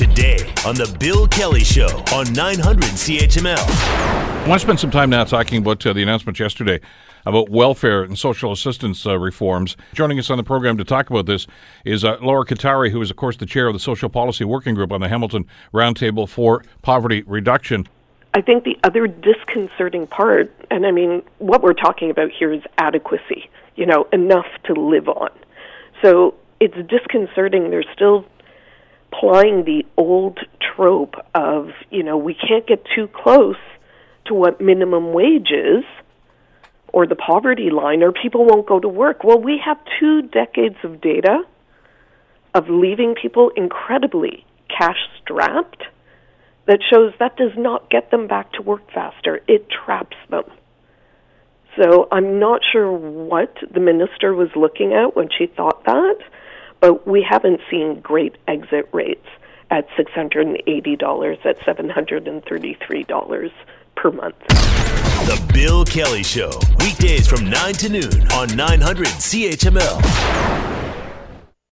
today on The Bill Kelly Show on 900 CHML. I want to spend some time now talking about uh, the announcement yesterday about welfare and social assistance uh, reforms. Joining us on the program to talk about this is uh, Laura Cattari, who is, of course, the chair of the Social Policy Working Group on the Hamilton Roundtable for Poverty Reduction. I think the other disconcerting part, and I mean, what we're talking about here is adequacy, you know, enough to live on. So it's disconcerting. They're still applying the old trope of, you know, we can't get too close to what minimum wage is or the poverty line or people won't go to work. Well, we have two decades of data of leaving people incredibly cash strapped that shows that does not get them back to work faster. It traps them. So I'm not sure what the minister was looking at when she thought that but we haven't seen great exit rates at $680 at $733 per month. The Bill Kelly Show, weekdays from 9 to noon on 900 CHML.